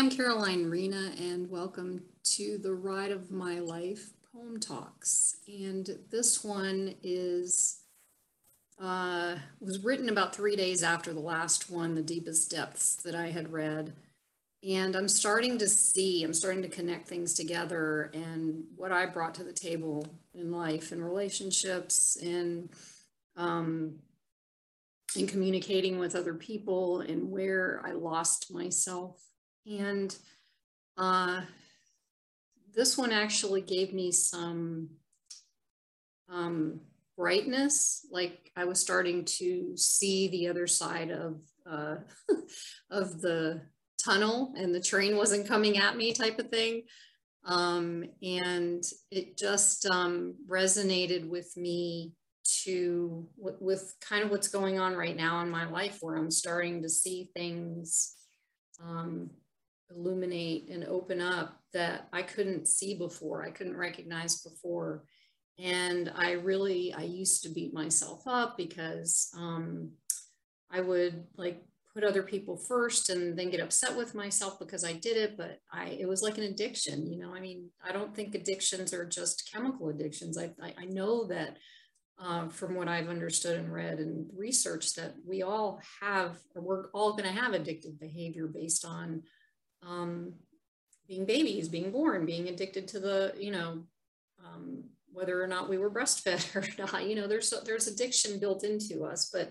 I'm Caroline Rena, and welcome to the Ride of My Life Poem Talks. And this one is uh, was written about three days after the last one, The Deepest Depths, that I had read. And I'm starting to see, I'm starting to connect things together and what I brought to the table in life and relationships and um, in communicating with other people and where I lost myself. And uh, this one actually gave me some um, brightness, like I was starting to see the other side of uh, of the tunnel and the train wasn't coming at me type of thing. Um, and it just um, resonated with me to with kind of what's going on right now in my life where I'm starting to see things um, illuminate and open up that I couldn't see before, I couldn't recognize before. And I really, I used to beat myself up because um, I would like put other people first and then get upset with myself because I did it. But I, it was like an addiction, you know, I mean, I don't think addictions are just chemical addictions. I, I, I know that uh, from what I've understood and read and researched that we all have, we're all going to have addictive behavior based on um, being babies, being born, being addicted to the, you know, um, whether or not we were breastfed or not, you know, there's, there's addiction built into us, but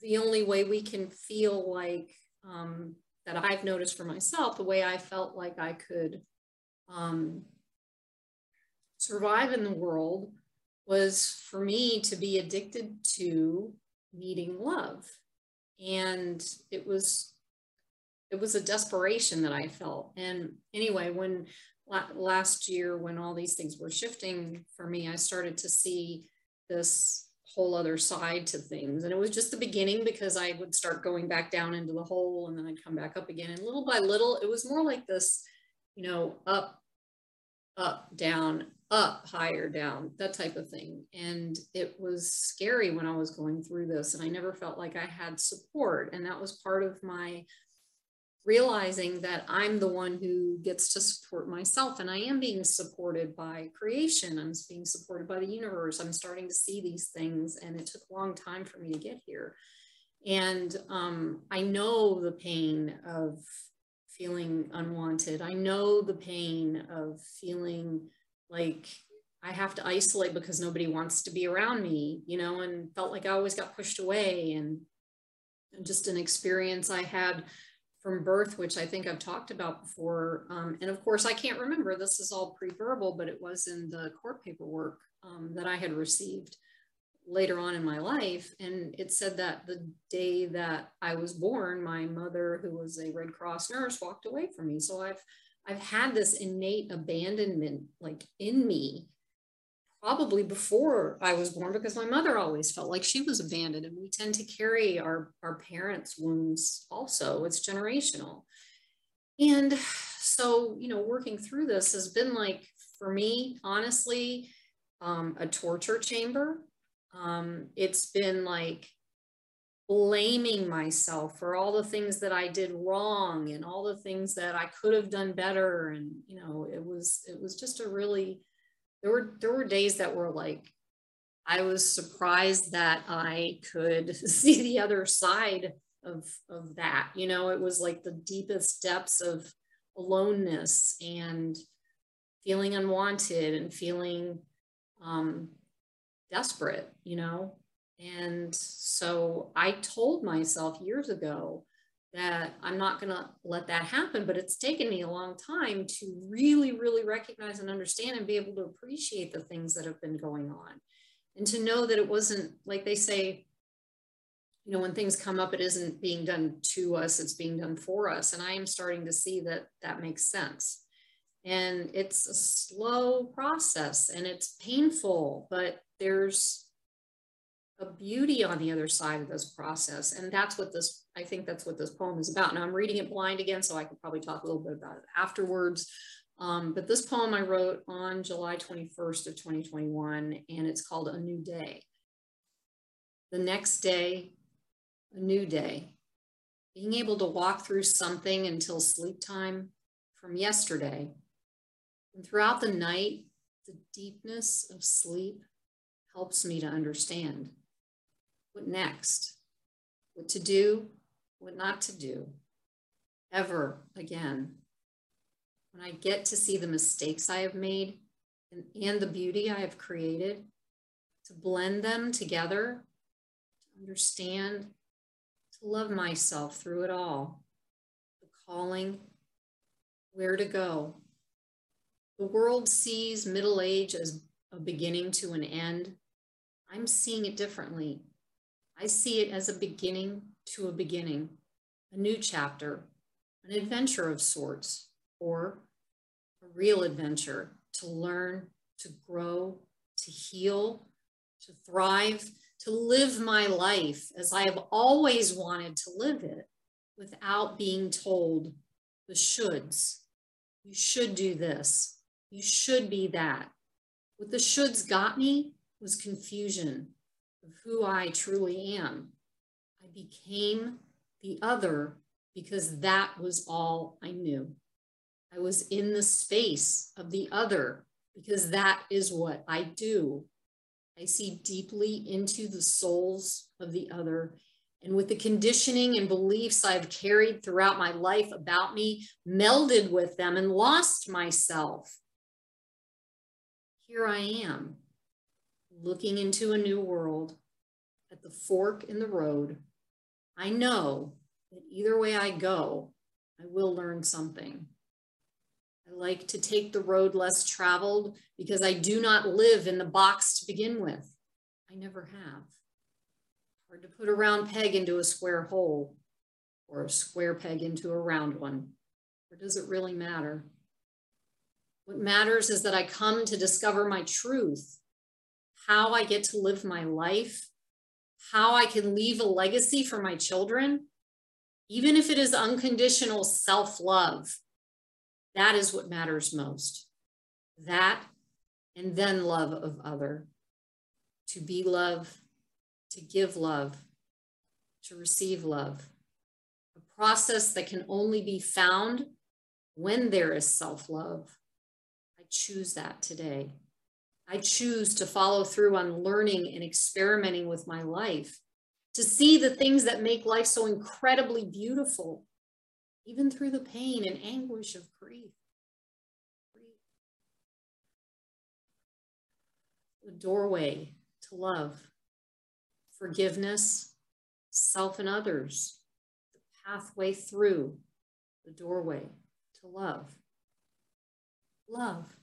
the only way we can feel like um, that I've noticed for myself, the way I felt like I could um, survive in the world was for me to be addicted to needing love. And it was it was a desperation that I felt. And anyway, when last year, when all these things were shifting for me, I started to see this whole other side to things. And it was just the beginning because I would start going back down into the hole and then I'd come back up again. And little by little, it was more like this, you know, up, up, down, up, higher, down, that type of thing. And it was scary when I was going through this. And I never felt like I had support. And that was part of my realizing that I'm the one who gets to support myself and I am being supported by creation. I'm being supported by the universe. I'm starting to see these things and it took a long time for me to get here. And um, I know the pain of feeling unwanted. I know the pain of feeling like I have to isolate because nobody wants to be around me, you know, and felt like I always got pushed away and just an experience I had from birth, which I think I've talked about before. Um, and of course, I can't remember, this is all pre-verbal, but it was in the court paperwork um, that I had received later on in my life. And it said that the day that I was born, my mother, who was a Red Cross nurse, walked away from me. So I've, I've had this innate abandonment like in me probably before I was born because my mother always felt like she was abandoned. And we tend to carry our, our parents' wounds also, it's generational. And so, you know, working through this has been like, for me, honestly, um, a torture chamber. Um, it's been like blaming myself for all the things that I did wrong and all the things that I could have done better. And, you know, it was, it was just a really, there were there were days that were like I was surprised that I could see the other side of of that. You know, it was like the deepest depths of aloneness and feeling unwanted and feeling um, desperate. You know, and so I told myself years ago that I'm not going to let that happen. But it's taken me a long time to really, really recognize and understand and be able to appreciate the things that have been going on. And to know that it wasn't like they say, you know, when things come up, it isn't being done to us, it's being done for us. And I am starting to see that that makes sense. And it's a slow process and it's painful, but there's a beauty on the other side of this process. And that's what this, I think that's what this poem is about. Now I'm reading it blind again, so I could probably talk a little bit about it afterwards. Um, but this poem I wrote on July 21st of 2021, and it's called A New Day. The next day, a new day. being able to walk through something until sleep time from yesterday. And throughout the night, the deepness of sleep helps me to understand what next, what to do, what not to do, ever again. When I get to see the mistakes I have made and, and the beauty I have created, to blend them together, to understand, to love myself through it all, the calling, where to go. The world sees middle age as a beginning to an end. I'm seeing it differently. I see it as a beginning to a beginning, a new chapter, an adventure of sorts, or a real adventure to learn, to grow, to heal, to thrive, to live my life as I have always wanted to live it without being told the shoulds. You should do this. You should be that. What the shoulds got me was confusion who I truly am. I became the other because that was all I knew. I was in the space of the other because that is what I do. I see deeply into the souls of the other. And with the conditioning and beliefs I've carried throughout my life about me, melded with them and lost myself, here I am, looking into a new world at the fork in the road. I know that either way I go, I will learn something. I like to take the road less traveled because I do not live in the box to begin with. I never have. Hard to put a round peg into a square hole or a square peg into a round one. Or does it really matter? What matters is that I come to discover my truth, how I get to live my life, how I can leave a legacy for my children, even if it is unconditional self love that is what matters most. That and then love of other. To be love, to give love, to receive love. A process that can only be found when there is self love. I choose that today. I choose to follow through on learning and experimenting with my life, to see the things that make life so incredibly beautiful, even through the pain and anguish of grief. The doorway to love, forgiveness, self and others, the pathway through the doorway to love. Love,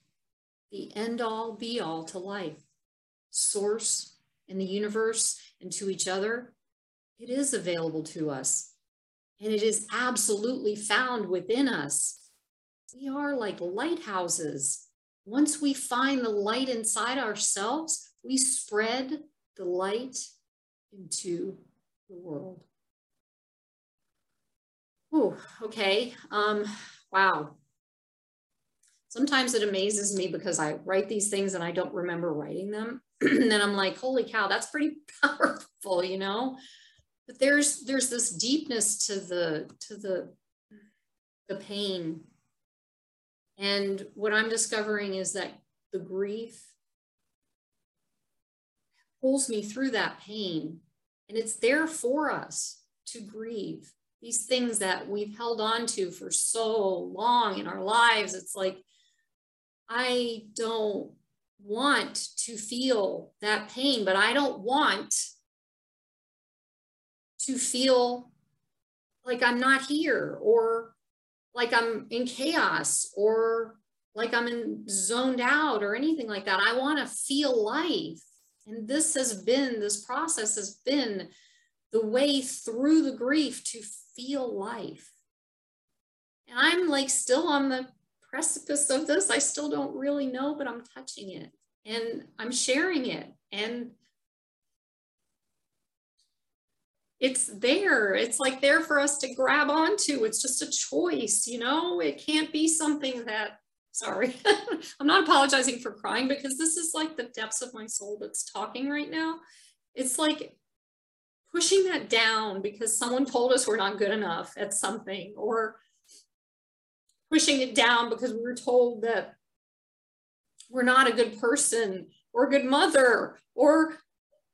the end all be all to life, source in the universe and to each other. It is available to us and it is absolutely found within us. We are like lighthouses. Once we find the light inside ourselves, we spread the light into the world. Oh, okay. Um, wow. Sometimes it amazes me because I write these things and I don't remember writing them. and then I'm like, holy cow, that's pretty powerful, you know? but there's there's this deepness to the to the the pain and what i'm discovering is that the grief pulls me through that pain and it's there for us to grieve these things that we've held on to for so long in our lives it's like i don't want to feel that pain but i don't want to feel like I'm not here or like I'm in chaos or like I'm in zoned out or anything like that. I want to feel life. And this has been, this process has been the way through the grief to feel life. And I'm like still on the precipice of this. I still don't really know, but I'm touching it and I'm sharing it. And it's there. It's like there for us to grab onto. It's just a choice, you know? It can't be something that, sorry, I'm not apologizing for crying because this is like the depths of my soul that's talking right now. It's like pushing that down because someone told us we're not good enough at something, or pushing it down because we were told that we're not a good person or a good mother or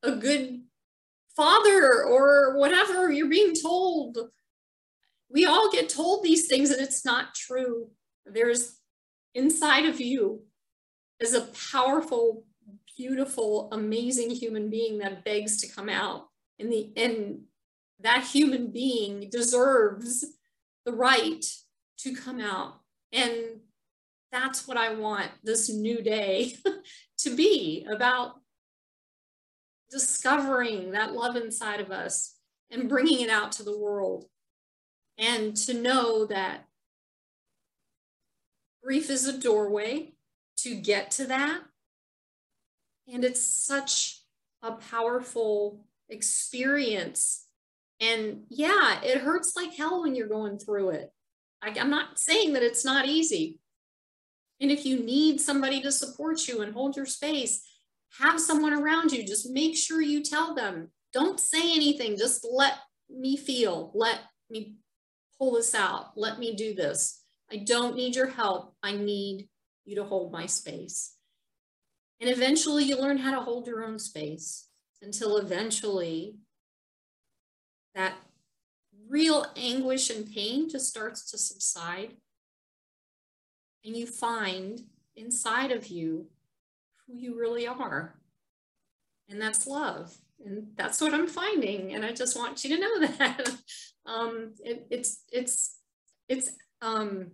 a good father or whatever you're being told. We all get told these things and it's not true. There's inside of you is a powerful, beautiful, amazing human being that begs to come out. In the end, that human being deserves the right to come out. And that's what I want this new day to be about discovering that love inside of us and bringing it out to the world. And to know that grief is a doorway to get to that. And it's such a powerful experience. And yeah, it hurts like hell when you're going through it. I, I'm not saying that it's not easy. And if you need somebody to support you and hold your space, have someone around you. Just make sure you tell them. Don't say anything. Just let me feel. Let me pull this out. Let me do this. I don't need your help. I need you to hold my space. And eventually you learn how to hold your own space until eventually that real anguish and pain just starts to subside. And you find inside of you who you really are. And that's love. And that's what I'm finding. And I just want you to know that. um, it, it's, it's, it's, um,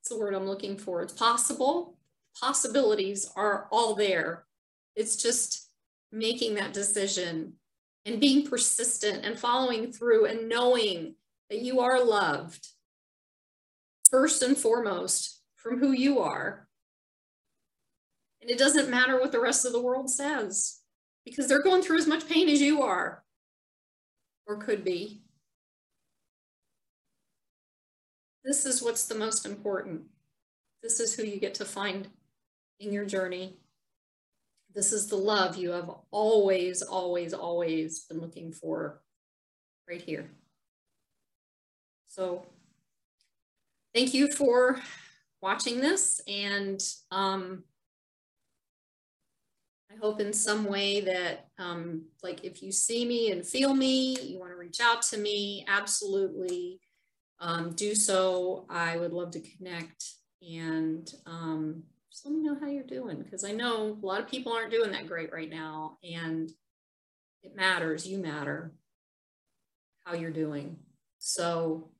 it's the word I'm looking for. It's possible. Possibilities are all there. It's just making that decision and being persistent and following through and knowing that you are loved first and foremost from who you are. And it doesn't matter what the rest of the world says because they're going through as much pain as you are or could be. This is what's the most important. This is who you get to find in your journey. This is the love you have always, always, always been looking for right here. So thank you for watching this. And um, I hope in some way that, um, like, if you see me and feel me, you want to reach out to me, absolutely um, do so. I would love to connect and um, just let me know how you're doing because I know a lot of people aren't doing that great right now and it matters, you matter how you're doing. So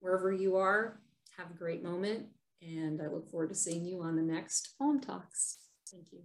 wherever you are, have a great moment and I look forward to seeing you on the next Poem Talks. Thank you.